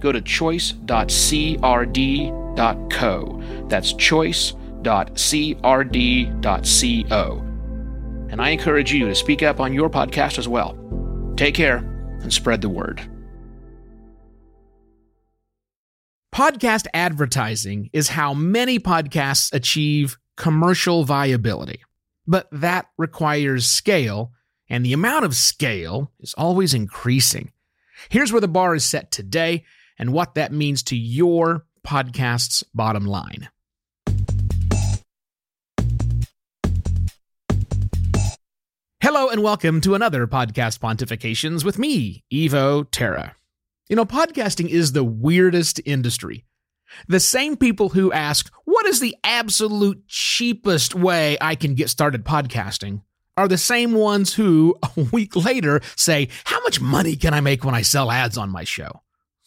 go to choice.crd.co. That's choice.crd.co. And I encourage you to speak up on your podcast as well. Take care and spread the word. Podcast advertising is how many podcasts achieve commercial viability. But that requires scale, and the amount of scale is always increasing. Here's where the bar is set today and what that means to your podcast's bottom line. Hello and welcome to another podcast pontifications with me, Evo Terra. You know, podcasting is the weirdest industry. The same people who ask, What is the absolute cheapest way I can get started podcasting? are the same ones who, a week later, say, How much money can I make when I sell ads on my show?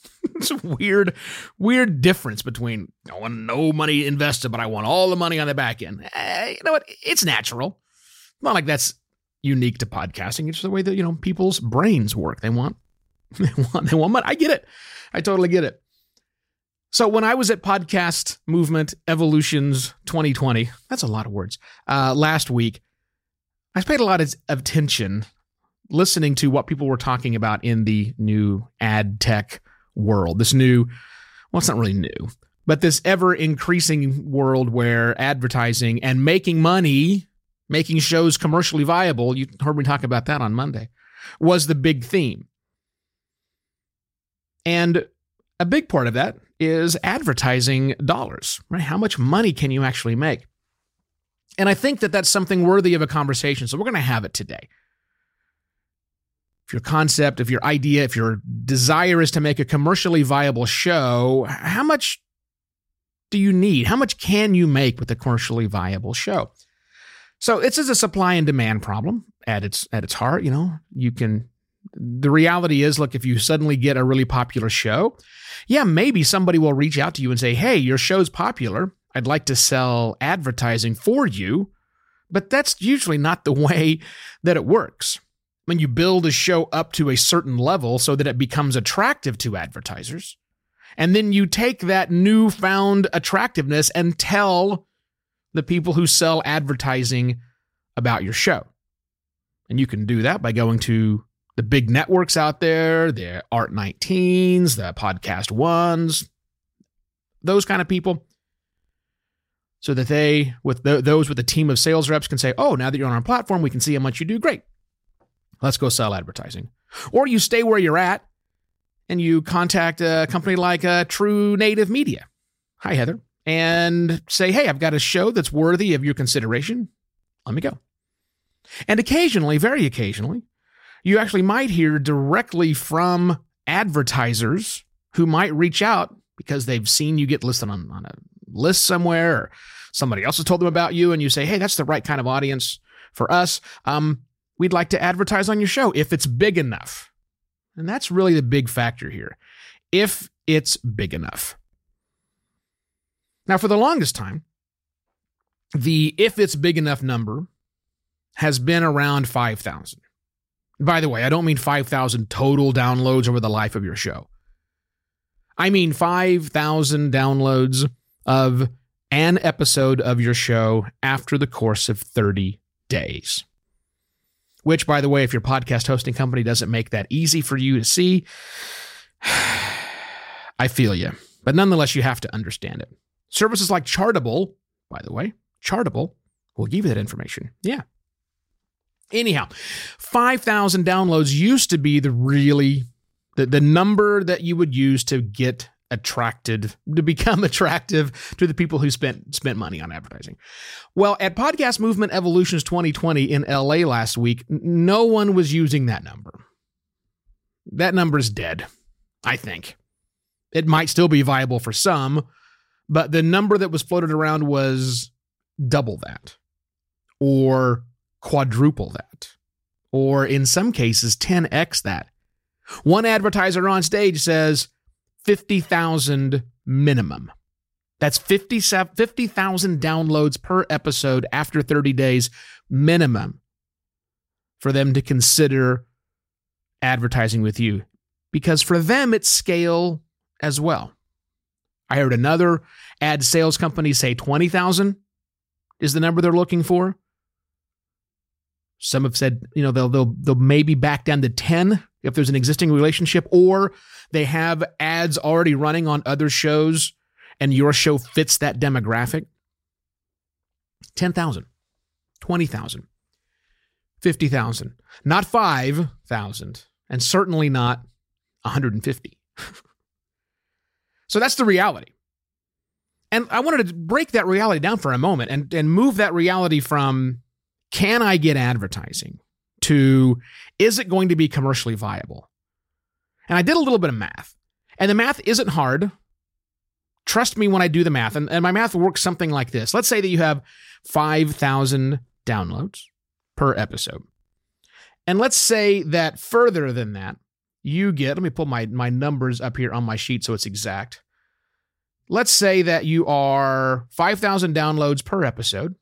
it's a weird, weird difference between I want no money invested, but I want all the money on the back end. Eh, you know what? It's natural. Not like that's unique to podcasting. It's the way that, you know, people's brains work. They want they want they want money. I get it. I totally get it. So when I was at Podcast Movement Evolutions 2020, that's a lot of words. Uh, last week, I paid a lot of attention listening to what people were talking about in the new ad tech world. This new, well, it's not really new, but this ever increasing world where advertising and making money, making shows commercially viable, you heard me talk about that on Monday, was the big theme. And a big part of that is advertising dollars, right? How much money can you actually make? And I think that that's something worthy of a conversation. So we're going to have it today. Your concept, if your idea, if your desire is to make a commercially viable show, how much do you need? How much can you make with a commercially viable show? So this is a supply and demand problem at its at its heart. You know, you can the reality is look if you suddenly get a really popular show yeah maybe somebody will reach out to you and say hey your show's popular i'd like to sell advertising for you but that's usually not the way that it works when you build a show up to a certain level so that it becomes attractive to advertisers and then you take that newfound attractiveness and tell the people who sell advertising about your show and you can do that by going to the big networks out there, the Art19s, the Podcast Ones, those kind of people, so that they, with the, those with a team of sales reps, can say, "Oh, now that you're on our platform, we can see how much you do. Great, let's go sell advertising." Or you stay where you're at, and you contact a company like uh, True Native Media. Hi, Heather, and say, "Hey, I've got a show that's worthy of your consideration. Let me go." And occasionally, very occasionally, you actually might hear directly from advertisers who might reach out because they've seen you get listed on, on a list somewhere or somebody else has told them about you and you say, hey, that's the right kind of audience for us. Um, we'd like to advertise on your show if it's big enough. And that's really the big factor here. If it's big enough. Now, for the longest time, the if it's big enough number has been around 5,000. By the way, I don't mean 5,000 total downloads over the life of your show. I mean 5,000 downloads of an episode of your show after the course of 30 days. Which, by the way, if your podcast hosting company doesn't make that easy for you to see, I feel you. But nonetheless, you have to understand it. Services like Chartable, by the way, Chartable will give you that information. Yeah, Anyhow, 5,000 downloads used to be the really the, the number that you would use to get attracted to become attractive to the people who spent spent money on advertising. Well, at Podcast Movement Evolutions 2020 in LA last week, no one was using that number. That number is dead, I think. It might still be viable for some, but the number that was floated around was double that or quadruple that or in some cases 10x that. One advertiser on stage says 50,000 minimum. That's 50,000 50, downloads per episode after 30 days minimum for them to consider advertising with you because for them it's scale as well. I heard another ad sales company say 20,000 is the number they're looking for. Some have said, you know, they'll they'll they'll maybe back down to 10 if there's an existing relationship or they have ads already running on other shows and your show fits that demographic. 10,000, 20,000, 50,000, not 5,000, and certainly not 150. so that's the reality. And I wanted to break that reality down for a moment and, and move that reality from can I get advertising to is it going to be commercially viable? And I did a little bit of math. And the math isn't hard. Trust me when I do the math. And, and my math works something like this. Let's say that you have 5,000 downloads per episode. And let's say that further than that, you get, let me pull my, my numbers up here on my sheet so it's exact. Let's say that you are 5,000 downloads per episode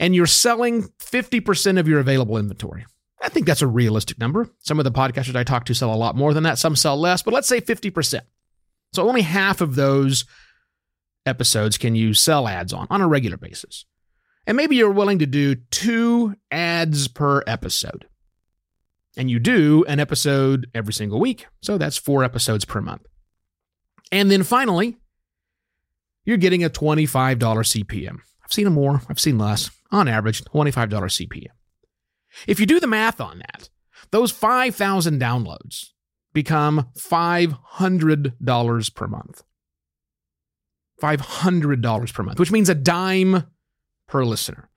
and you're selling 50% of your available inventory. I think that's a realistic number. Some of the podcasters I talk to sell a lot more than that, some sell less, but let's say 50%. So only half of those episodes can you sell ads on on a regular basis. And maybe you're willing to do two ads per episode. And you do an episode every single week. So that's four episodes per month. And then finally, you're getting a $25 CPM. I've seen them more, I've seen less. On average, $25 CPM. If you do the math on that, those 5,000 downloads become $500 per month. $500 per month, which means a dime per listener.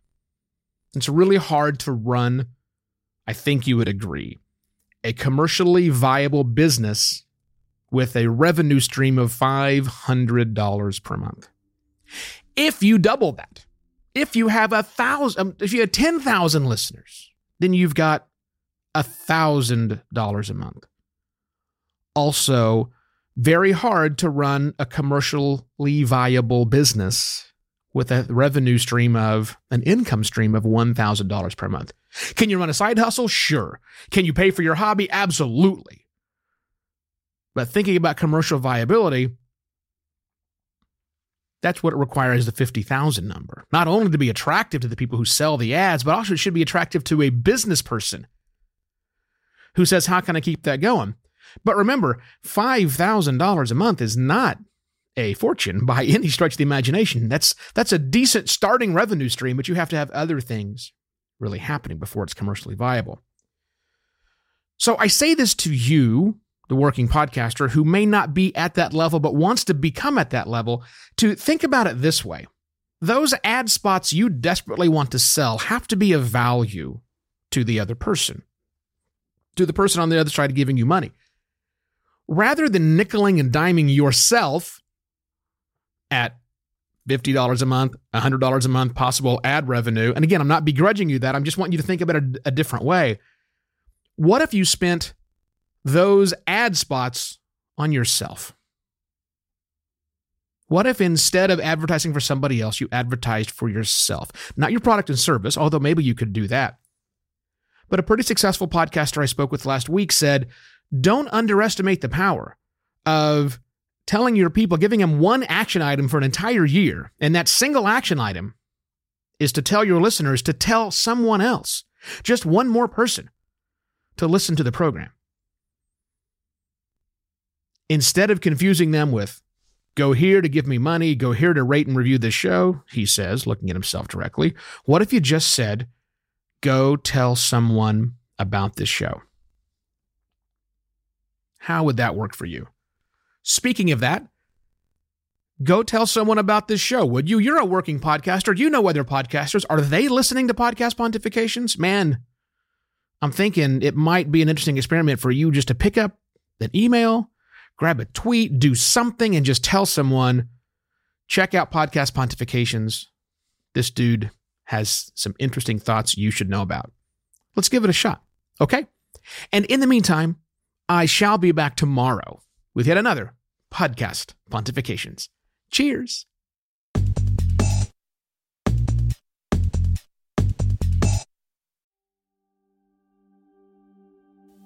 It's really hard to run, I think you would agree, a commercially viable business with a revenue stream of $500 per month. If you double that, if you have a thousand, um, if you had 10,000 listeners, then you've got a thousand dollars a month. Also, very hard to run a commercially viable business with a revenue stream of an income stream of $1,000 per month. Can you run a side hustle? Sure. Can you pay for your hobby? Absolutely. But thinking about commercial viability, that's what it requires the 50,000 number. Not only to be attractive to the people who sell the ads, but also it should be attractive to a business person who says, How can I keep that going? But remember, $5,000 a month is not a fortune by any stretch of the imagination. That's, that's a decent starting revenue stream, but you have to have other things really happening before it's commercially viable. So I say this to you the working podcaster who may not be at that level but wants to become at that level to think about it this way. Those ad spots you desperately want to sell have to be of value to the other person, to the person on the other side giving you money. Rather than nickeling and diming yourself at $50 a month, $100 a month possible ad revenue. And again, I'm not begrudging you that. I'm just wanting you to think about it a different way. What if you spent those ad spots on yourself? What if instead of advertising for somebody else, you advertised for yourself? Not your product and service, although maybe you could do that. But a pretty successful podcaster I spoke with last week said, don't underestimate the power of telling your people, giving them one action item for an entire year. And that single action item is to tell your listeners to tell someone else, just one more person, to listen to the program. Instead of confusing them with, go here to give me money, go here to rate and review this show, he says, looking at himself directly, what if you just said, go tell someone about this show? How would that work for you? Speaking of that, go tell someone about this show, would you? You're a working podcaster. You know other podcasters. Are they listening to podcast pontifications? Man, I'm thinking it might be an interesting experiment for you just to pick up an email grab a tweet, do something, and just tell someone check out Podcast Pontifications. This dude has some interesting thoughts you should know about. Let's give it a shot. Okay? And in the meantime, I shall be back tomorrow with yet another podcast pontifications. Cheers.